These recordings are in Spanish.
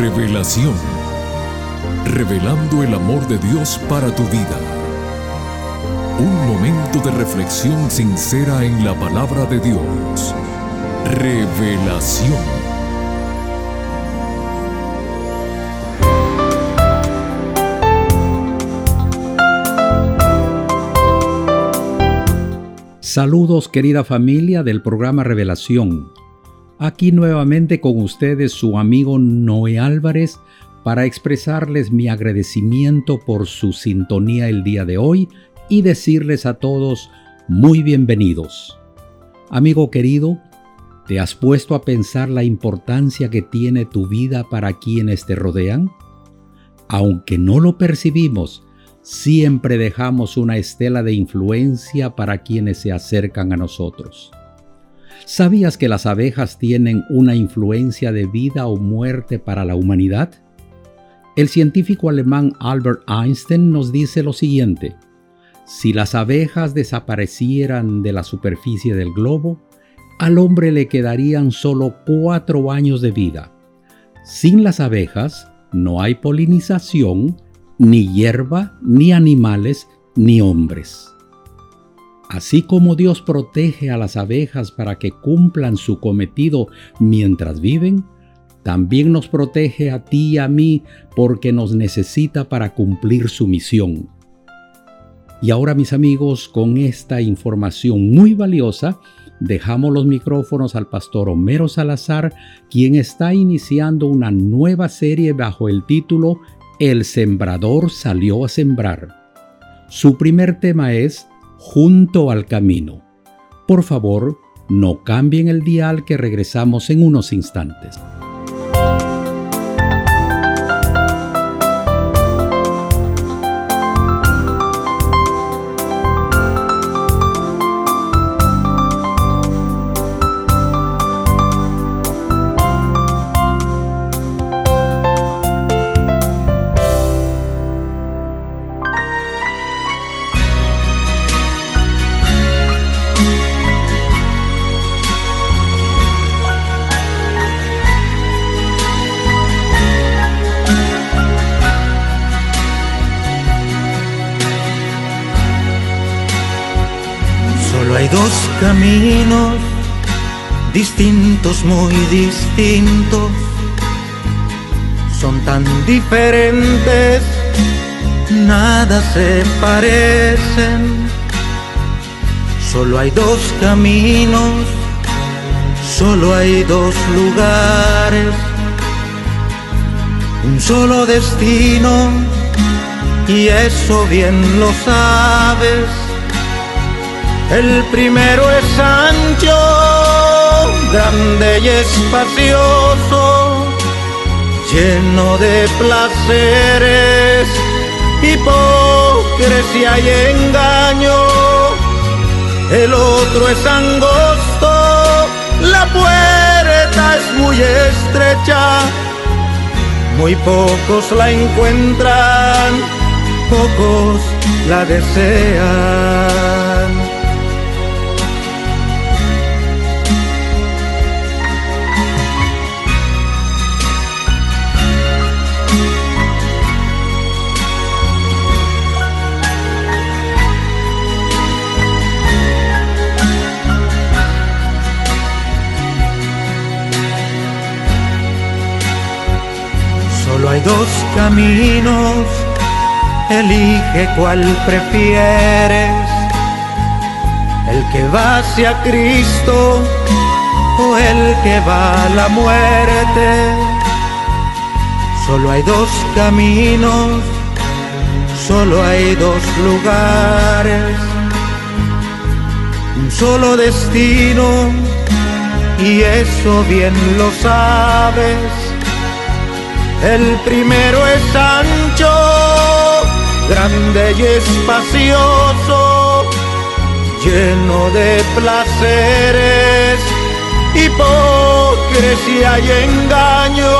Revelación. Revelando el amor de Dios para tu vida. Un momento de reflexión sincera en la palabra de Dios. Revelación. Saludos querida familia del programa Revelación. Aquí nuevamente con ustedes su amigo Noé Álvarez para expresarles mi agradecimiento por su sintonía el día de hoy y decirles a todos muy bienvenidos. Amigo querido, ¿te has puesto a pensar la importancia que tiene tu vida para quienes te rodean? Aunque no lo percibimos, siempre dejamos una estela de influencia para quienes se acercan a nosotros. ¿Sabías que las abejas tienen una influencia de vida o muerte para la humanidad? El científico alemán Albert Einstein nos dice lo siguiente, si las abejas desaparecieran de la superficie del globo, al hombre le quedarían solo cuatro años de vida. Sin las abejas no hay polinización, ni hierba, ni animales, ni hombres. Así como Dios protege a las abejas para que cumplan su cometido mientras viven, también nos protege a ti y a mí porque nos necesita para cumplir su misión. Y ahora mis amigos, con esta información muy valiosa, dejamos los micrófonos al pastor Homero Salazar, quien está iniciando una nueva serie bajo el título el sembrador salió a sembrar. Su primer tema es Junto al camino. Por favor, no cambien el dial que regresamos en unos instantes. Dos caminos distintos, muy distintos, son tan diferentes, nada se parecen. Solo hay dos caminos, solo hay dos lugares, un solo destino, y eso bien lo sabes el primero es ancho, grande y espacioso, lleno de placeres, hipocresía y engaño. El otro es angosto, la puerta es muy estrecha, muy pocos la encuentran, pocos la desean. Dos caminos, elige cuál prefieres, el que va hacia Cristo o el que va a la muerte. Solo hay dos caminos, solo hay dos lugares, un solo destino y eso bien lo sabes el primero es ancho, grande y espacioso, lleno de placeres, hipocresía y engaño.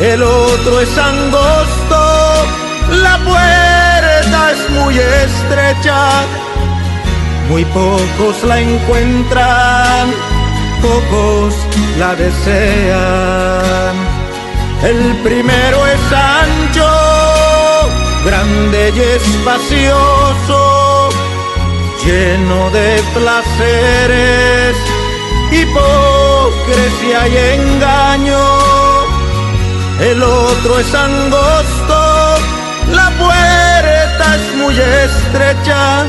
El otro es angosto, la puerta es muy estrecha, muy pocos la encuentran, pocos la desean. El primero es ancho, grande y espacioso, lleno de placeres, hipocresía y engaño. El otro es angosto, la puerta es muy estrecha,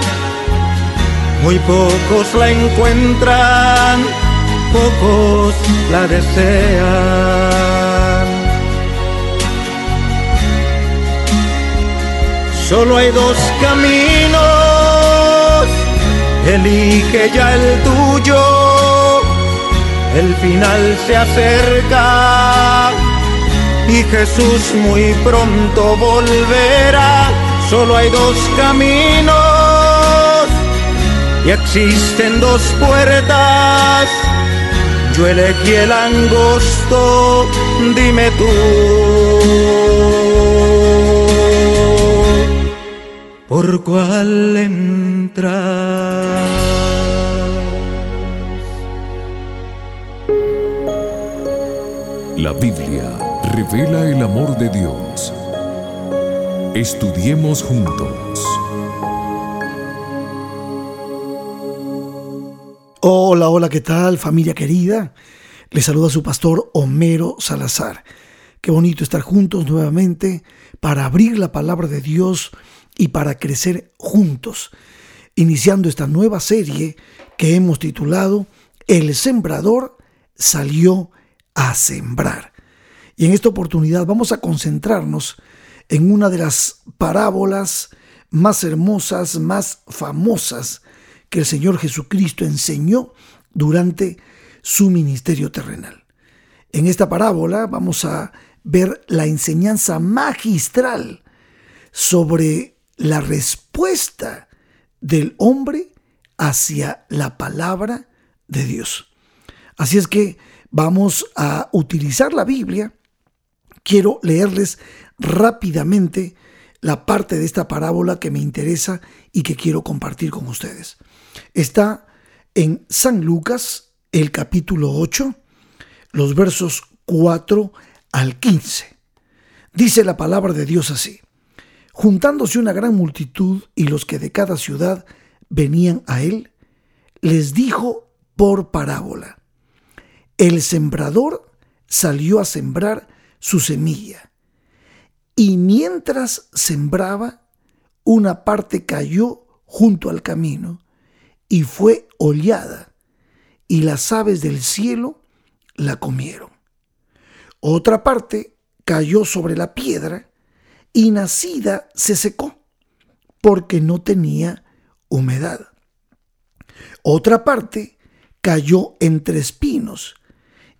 muy pocos la encuentran, pocos la desean. Solo hay dos caminos, elige ya el tuyo, el final se acerca y Jesús muy pronto volverá. Solo hay dos caminos y existen dos puertas. Yo elegí el angosto, dime tú. ¿Por cuál entrar? La Biblia revela el amor de Dios. Estudiemos juntos. Hola, hola, ¿qué tal familia querida? Les saluda su pastor Homero Salazar. Qué bonito estar juntos nuevamente para abrir la palabra de Dios y para crecer juntos, iniciando esta nueva serie que hemos titulado El sembrador salió a sembrar. Y en esta oportunidad vamos a concentrarnos en una de las parábolas más hermosas, más famosas que el Señor Jesucristo enseñó durante su ministerio terrenal. En esta parábola vamos a ver la enseñanza magistral sobre la respuesta del hombre hacia la palabra de Dios. Así es que vamos a utilizar la Biblia quiero leerles rápidamente la parte de esta parábola que me interesa y que quiero compartir con ustedes. Está en San Lucas, el capítulo 8, los versos 4 al 15. Dice la palabra de Dios así. Juntándose una gran multitud y los que de cada ciudad venían a él, les dijo por parábola, el sembrador salió a sembrar su semilla. Y mientras sembraba, una parte cayó junto al camino y fue hollada, y las aves del cielo la comieron. Otra parte cayó sobre la piedra y nacida se secó, porque no tenía humedad. Otra parte cayó entre espinos,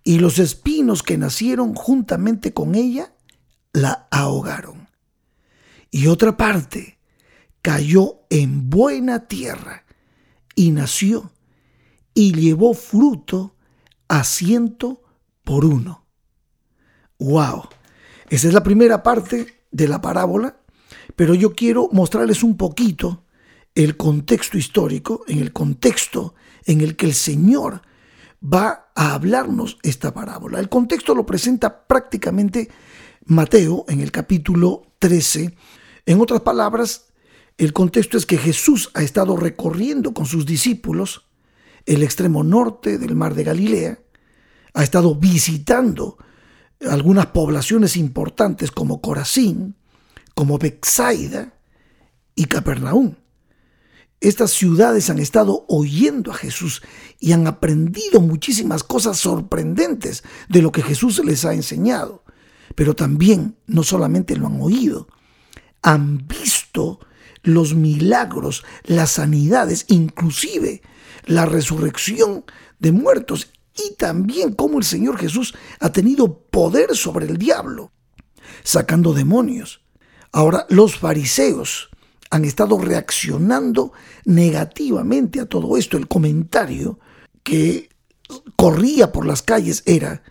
y los espinos que nacieron juntamente con ella la ahogaron. Y otra parte cayó en buena tierra y nació y llevó fruto a ciento por uno. ¡Wow! Esa es la primera parte de la parábola, pero yo quiero mostrarles un poquito el contexto histórico, en el contexto en el que el Señor va a hablarnos esta parábola. El contexto lo presenta prácticamente Mateo en el capítulo 13. En otras palabras, el contexto es que Jesús ha estado recorriendo con sus discípulos el extremo norte del mar de Galilea, ha estado visitando algunas poblaciones importantes como Corazín, como Bexaida y Capernaum. Estas ciudades han estado oyendo a Jesús y han aprendido muchísimas cosas sorprendentes de lo que Jesús les ha enseñado. Pero también no solamente lo han oído, han visto los milagros, las sanidades, inclusive la resurrección de muertos y también cómo el Señor Jesús ha tenido poder sobre el diablo, sacando demonios. Ahora los fariseos, han estado reaccionando negativamente a todo esto. El comentario que corría por las calles era,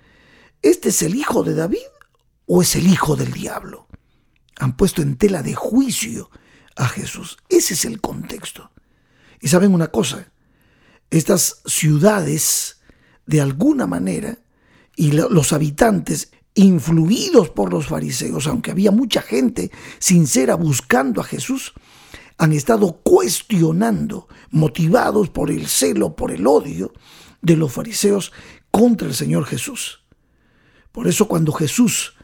¿este es el hijo de David o es el hijo del diablo? Han puesto en tela de juicio a Jesús. Ese es el contexto. Y saben una cosa, estas ciudades, de alguna manera, y los habitantes influidos por los fariseos, aunque había mucha gente sincera buscando a Jesús, han estado cuestionando, motivados por el celo, por el odio de los fariseos contra el Señor Jesús. Por eso cuando Jesús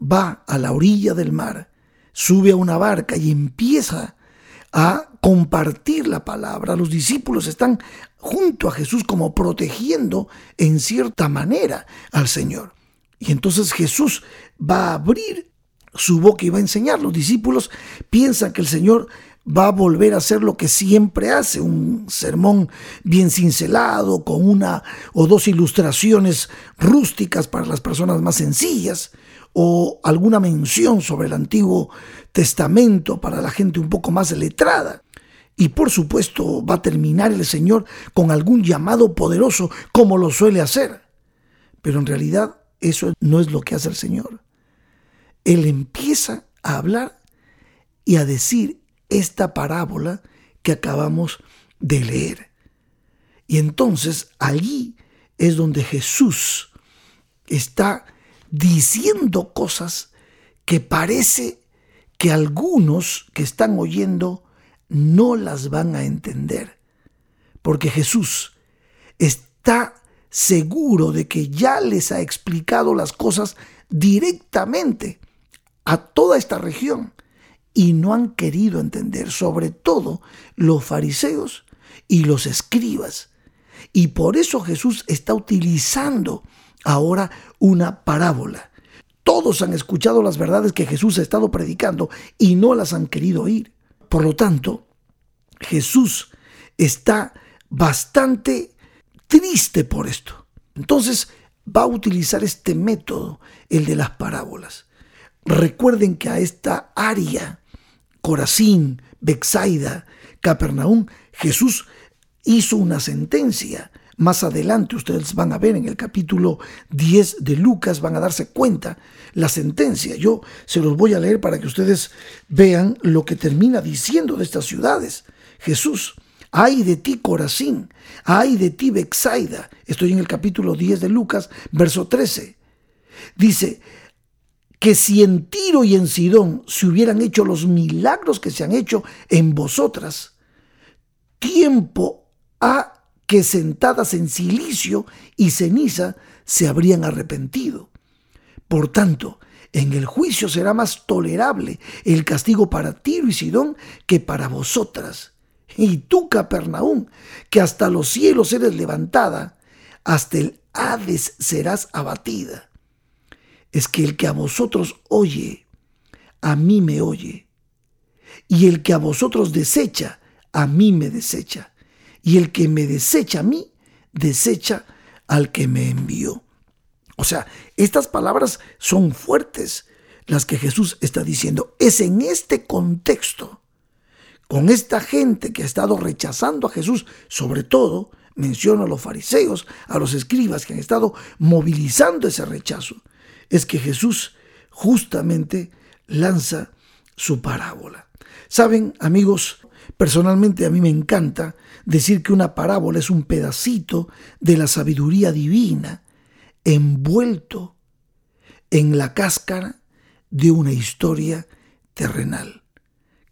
va a la orilla del mar, sube a una barca y empieza a compartir la palabra, los discípulos están junto a Jesús como protegiendo en cierta manera al Señor. Y entonces Jesús va a abrir su boca y va a enseñar. Los discípulos piensan que el Señor va a volver a hacer lo que siempre hace, un sermón bien cincelado, con una o dos ilustraciones rústicas para las personas más sencillas, o alguna mención sobre el Antiguo Testamento para la gente un poco más letrada. Y por supuesto va a terminar el Señor con algún llamado poderoso, como lo suele hacer. Pero en realidad eso no es lo que hace el Señor. Él empieza a hablar y a decir esta parábola que acabamos de leer. Y entonces allí es donde Jesús está diciendo cosas que parece que algunos que están oyendo no las van a entender. Porque Jesús está seguro de que ya les ha explicado las cosas directamente a toda esta región y no han querido entender, sobre todo los fariseos y los escribas. Y por eso Jesús está utilizando ahora una parábola. Todos han escuchado las verdades que Jesús ha estado predicando y no las han querido oír. Por lo tanto, Jesús está bastante triste por esto. Entonces va a utilizar este método, el de las parábolas. Recuerden que a esta área, Corazín, Bexaida, Capernaum, Jesús hizo una sentencia. Más adelante ustedes van a ver en el capítulo 10 de Lucas, van a darse cuenta la sentencia. Yo se los voy a leer para que ustedes vean lo que termina diciendo de estas ciudades. Jesús Ay de ti, Corazín. Ay de ti, Bexaida. Estoy en el capítulo 10 de Lucas, verso 13. Dice que si en Tiro y en Sidón se hubieran hecho los milagros que se han hecho en vosotras, tiempo ha que sentadas en silicio y ceniza se habrían arrepentido. Por tanto, en el juicio será más tolerable el castigo para Tiro y Sidón que para vosotras. Y tú, Capernaum, que hasta los cielos eres levantada, hasta el Hades serás abatida. Es que el que a vosotros oye, a mí me oye. Y el que a vosotros desecha, a mí me desecha. Y el que me desecha a mí, desecha al que me envió. O sea, estas palabras son fuertes, las que Jesús está diciendo. Es en este contexto con esta gente que ha estado rechazando a Jesús, sobre todo, menciono a los fariseos, a los escribas que han estado movilizando ese rechazo, es que Jesús justamente lanza su parábola. Saben, amigos, personalmente a mí me encanta decir que una parábola es un pedacito de la sabiduría divina envuelto en la cáscara de una historia terrenal.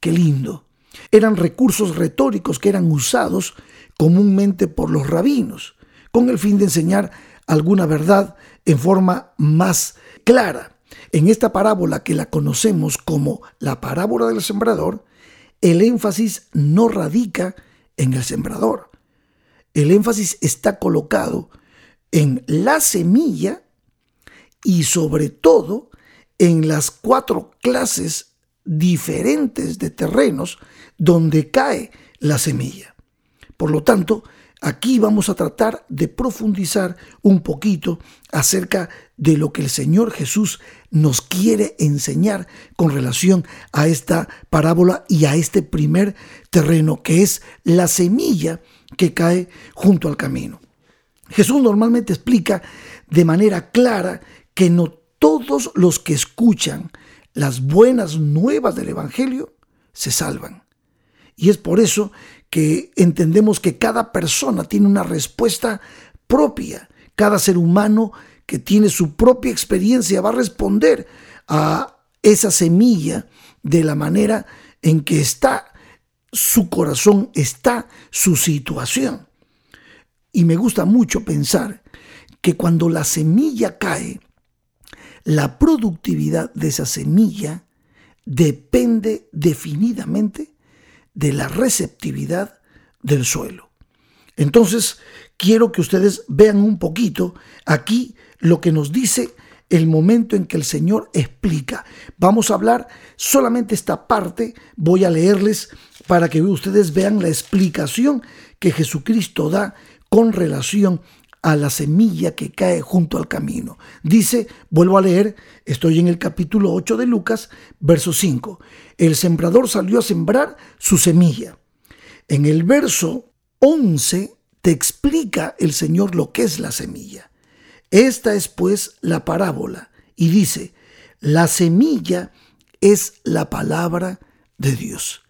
Qué lindo eran recursos retóricos que eran usados comúnmente por los rabinos, con el fin de enseñar alguna verdad en forma más clara. En esta parábola que la conocemos como la parábola del sembrador, el énfasis no radica en el sembrador. El énfasis está colocado en la semilla y sobre todo en las cuatro clases diferentes de terrenos donde cae la semilla. Por lo tanto, aquí vamos a tratar de profundizar un poquito acerca de lo que el Señor Jesús nos quiere enseñar con relación a esta parábola y a este primer terreno que es la semilla que cae junto al camino. Jesús normalmente explica de manera clara que no todos los que escuchan las buenas nuevas del Evangelio se salvan. Y es por eso que entendemos que cada persona tiene una respuesta propia. Cada ser humano que tiene su propia experiencia, va a responder a esa semilla de la manera en que está su corazón, está su situación. Y me gusta mucho pensar que cuando la semilla cae, la productividad de esa semilla depende definidamente de la receptividad del suelo. Entonces, quiero que ustedes vean un poquito aquí lo que nos dice el momento en que el Señor explica. Vamos a hablar solamente esta parte, voy a leerles para que ustedes vean la explicación que Jesucristo da con relación a la semilla que cae junto al camino. Dice, vuelvo a leer, estoy en el capítulo 8 de Lucas, verso 5. El sembrador salió a sembrar su semilla. En el verso 11 te explica el Señor lo que es la semilla. Esta es pues la parábola y dice, la semilla es la palabra de Dios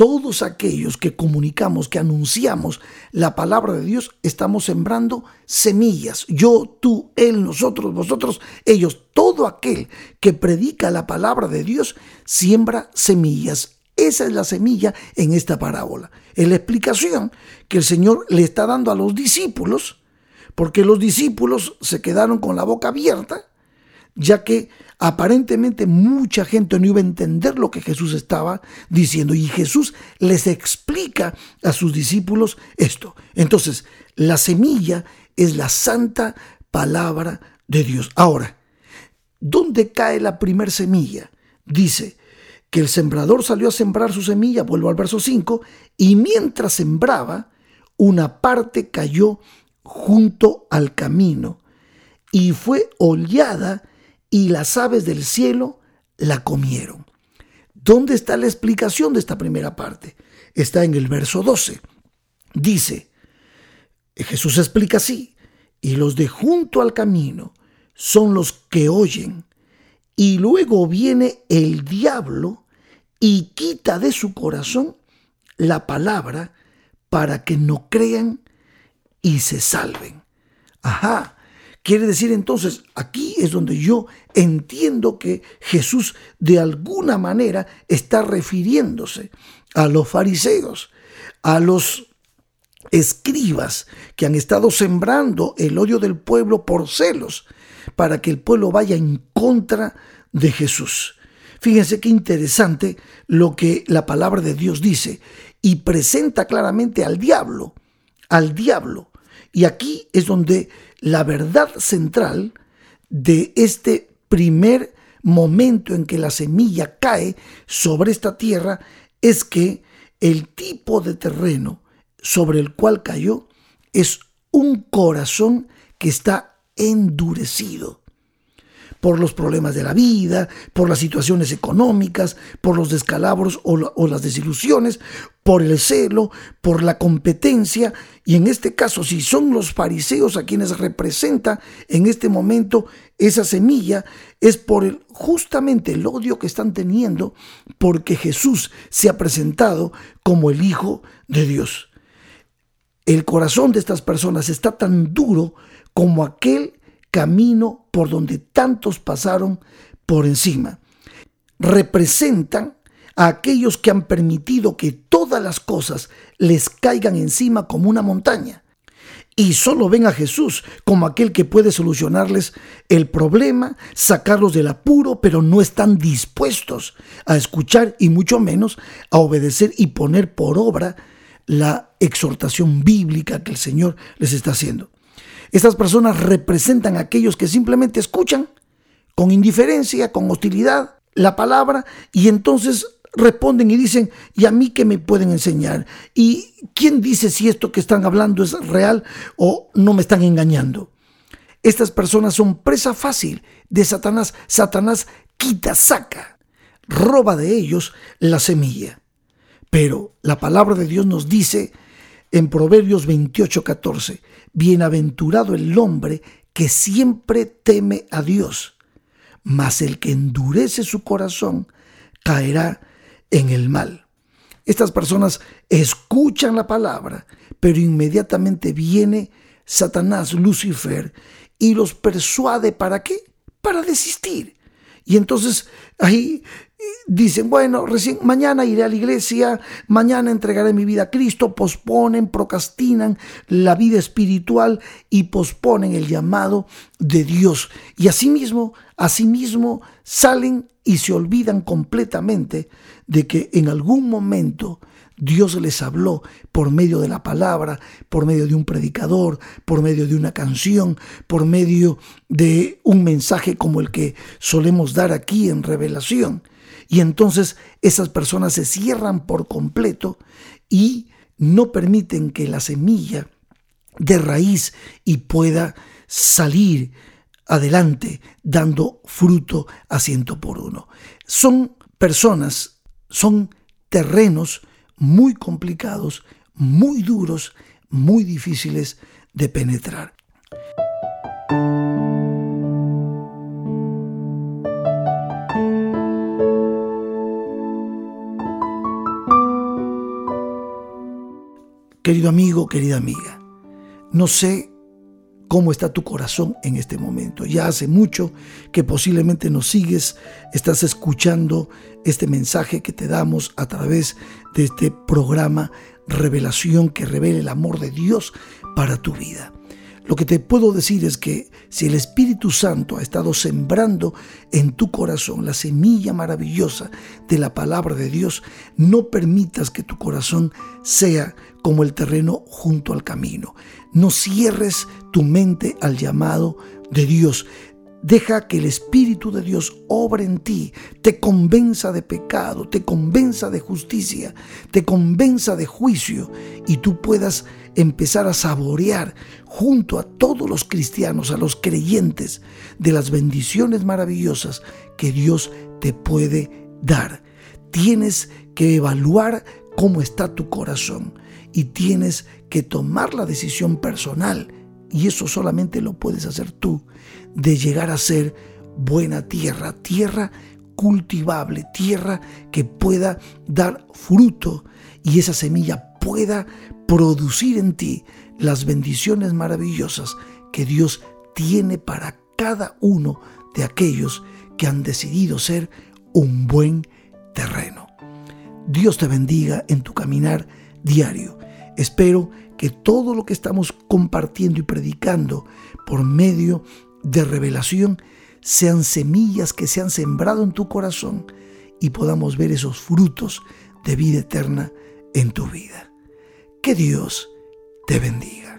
todos aquellos que comunicamos, que anunciamos la palabra de Dios, estamos sembrando semillas. Yo, tú, él, nosotros, vosotros, ellos, todo aquel que predica la palabra de Dios, siembra semillas. Esa es la semilla en esta parábola. Es la explicación que el Señor le está dando a los discípulos, porque los discípulos se quedaron con la boca abierta, ya que Aparentemente mucha gente no iba a entender lo que Jesús estaba diciendo y Jesús les explica a sus discípulos esto. Entonces, la semilla es la santa palabra de Dios. Ahora, ¿dónde cae la primer semilla? Dice que el sembrador salió a sembrar su semilla, vuelvo al verso 5, y mientras sembraba, una parte cayó junto al camino y fue hollada y las aves del cielo la comieron. ¿Dónde está la explicación de esta primera parte? Está en el verso 12. Dice, Jesús explica así, y los de junto al camino son los que oyen, y luego viene el diablo y quita de su corazón la palabra para que no crean y se salven. Ajá, Quiere decir entonces, aquí es donde yo entiendo que Jesús de alguna manera está refiriéndose a los fariseos, a los escribas que han estado sembrando el odio del pueblo por celos, para que el pueblo vaya en contra de Jesús. Fíjense qué interesante lo que la palabra de Dios dice y presenta claramente al diablo, al diablo. Y aquí es donde la verdad central de este primer momento en que la semilla cae sobre esta tierra es que el tipo de terreno sobre el cual cayó es un corazón que está endurecido por los problemas de la vida, por las situaciones económicas, por los descalabros o, las desilusiones, por el celo, por la competencia. Y en este caso, si son los fariseos a quienes representa en este momento esa semilla, es por justamente el odio que están teniendo porque Jesús se ha presentado como el Hijo de Dios. El corazón de estas personas está tan duro como aquel camino por donde tantos pasaron por encima. Representan a aquellos que han permitido que todas las cosas les caigan encima como una montaña. Y solo ven a Jesús como aquel que puede solucionarles el problema, sacarlos del apuro, pero no están dispuestos a escuchar y mucho menos a obedecer y poner por obra la exhortación bíblica que el Señor les está haciendo. Estas personas representan a aquellos que simplemente escuchan con indiferencia, con hostilidad la palabra y entonces responden y dicen, ¿y a mí qué me pueden enseñar? ¿Y quién dice si esto que están hablando es real o no me están engañando? Estas personas son presa fácil de Satanás. Satanás quita, saca, roba de ellos la semilla. Pero la palabra de Dios nos dice en Proverbios 28, 14, Bienaventurado el hombre que siempre teme a Dios, mas el que endurece su corazón caerá en el mal. Estas personas escuchan la palabra, pero inmediatamente viene Satanás, Lucifer, y los persuade para qué? Para desistir. Y entonces ahí dicen, bueno, recién mañana iré a la iglesia, mañana entregaré mi vida a Cristo, posponen, procrastinan la vida espiritual y posponen el llamado de Dios. Y asimismo, asimismo salen y se olvidan completamente de que en algún momento Dios les habló por medio de la palabra, por medio de un predicador, por medio de una canción, por medio de un mensaje como el que solemos dar aquí en revelación. Y entonces esas personas se cierran por completo y no permiten que la semilla de raíz y pueda salir adelante dando fruto a ciento por uno. Son personas, son terrenos muy complicados, muy duros, muy difíciles de penetrar. Querido amigo, querida amiga, no sé cómo está tu corazón en este momento. Ya hace mucho que posiblemente nos sigues, estás escuchando este mensaje que te damos a través de este programa Revelación que revela el amor de Dios para tu vida. Lo que te puedo decir es que si el Espíritu Santo ha estado sembrando en tu corazón la semilla maravillosa de la palabra de Dios, no permitas que tu corazón sea como el terreno junto al camino. No cierres tu mente al llamado de Dios. Deja que el Espíritu de Dios obre en ti, te convenza de pecado, te convenza de justicia, te convenza de juicio y tú puedas empezar a saborear junto a todos los cristianos, a los creyentes, de las bendiciones maravillosas que Dios te puede dar. Tienes que evaluar cómo está tu corazón y tienes que tomar la decisión personal, y eso solamente lo puedes hacer tú, de llegar a ser buena tierra, tierra cultivable, tierra que pueda dar fruto y esa semilla pueda producir en ti las bendiciones maravillosas que Dios tiene para cada uno de aquellos que han decidido ser un buen terreno. Dios te bendiga en tu caminar diario. Espero que todo lo que estamos compartiendo y predicando por medio de revelación sean semillas que se han sembrado en tu corazón y podamos ver esos frutos de vida eterna en tu vida. Que Dios te bendiga.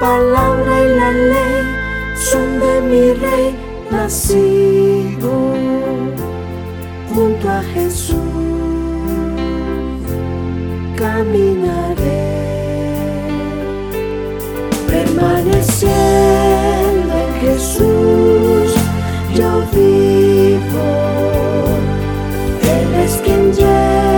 Palabra y la ley son de mi rey nacido junto a Jesús. Caminaré permaneciendo en Jesús. Yo vivo, Él es quien lleva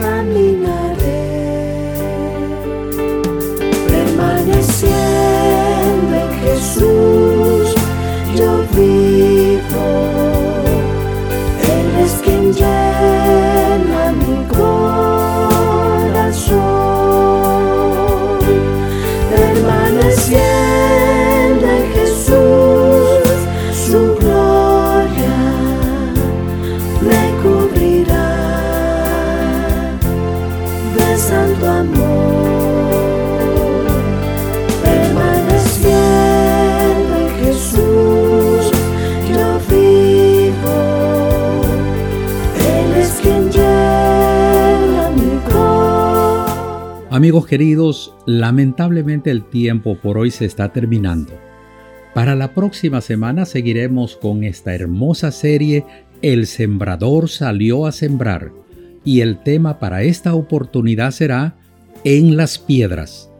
Caminaré Amigos queridos, lamentablemente el tiempo por hoy se está terminando. Para la próxima semana seguiremos con esta hermosa serie El sembrador salió a sembrar y el tema para esta oportunidad será En las piedras.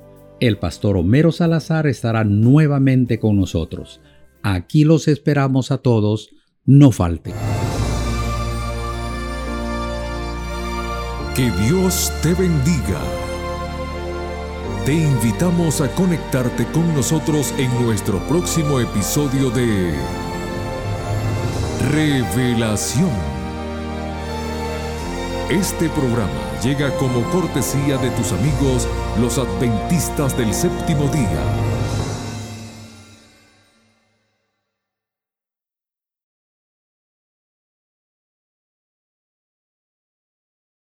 El pastor Homero Salazar estará nuevamente con nosotros. Aquí los esperamos a todos, no falten. Que Dios te bendiga. Te invitamos a conectarte con nosotros en nuestro próximo episodio de Revelación. Este programa llega como cortesía de tus amigos los adventistas del séptimo día.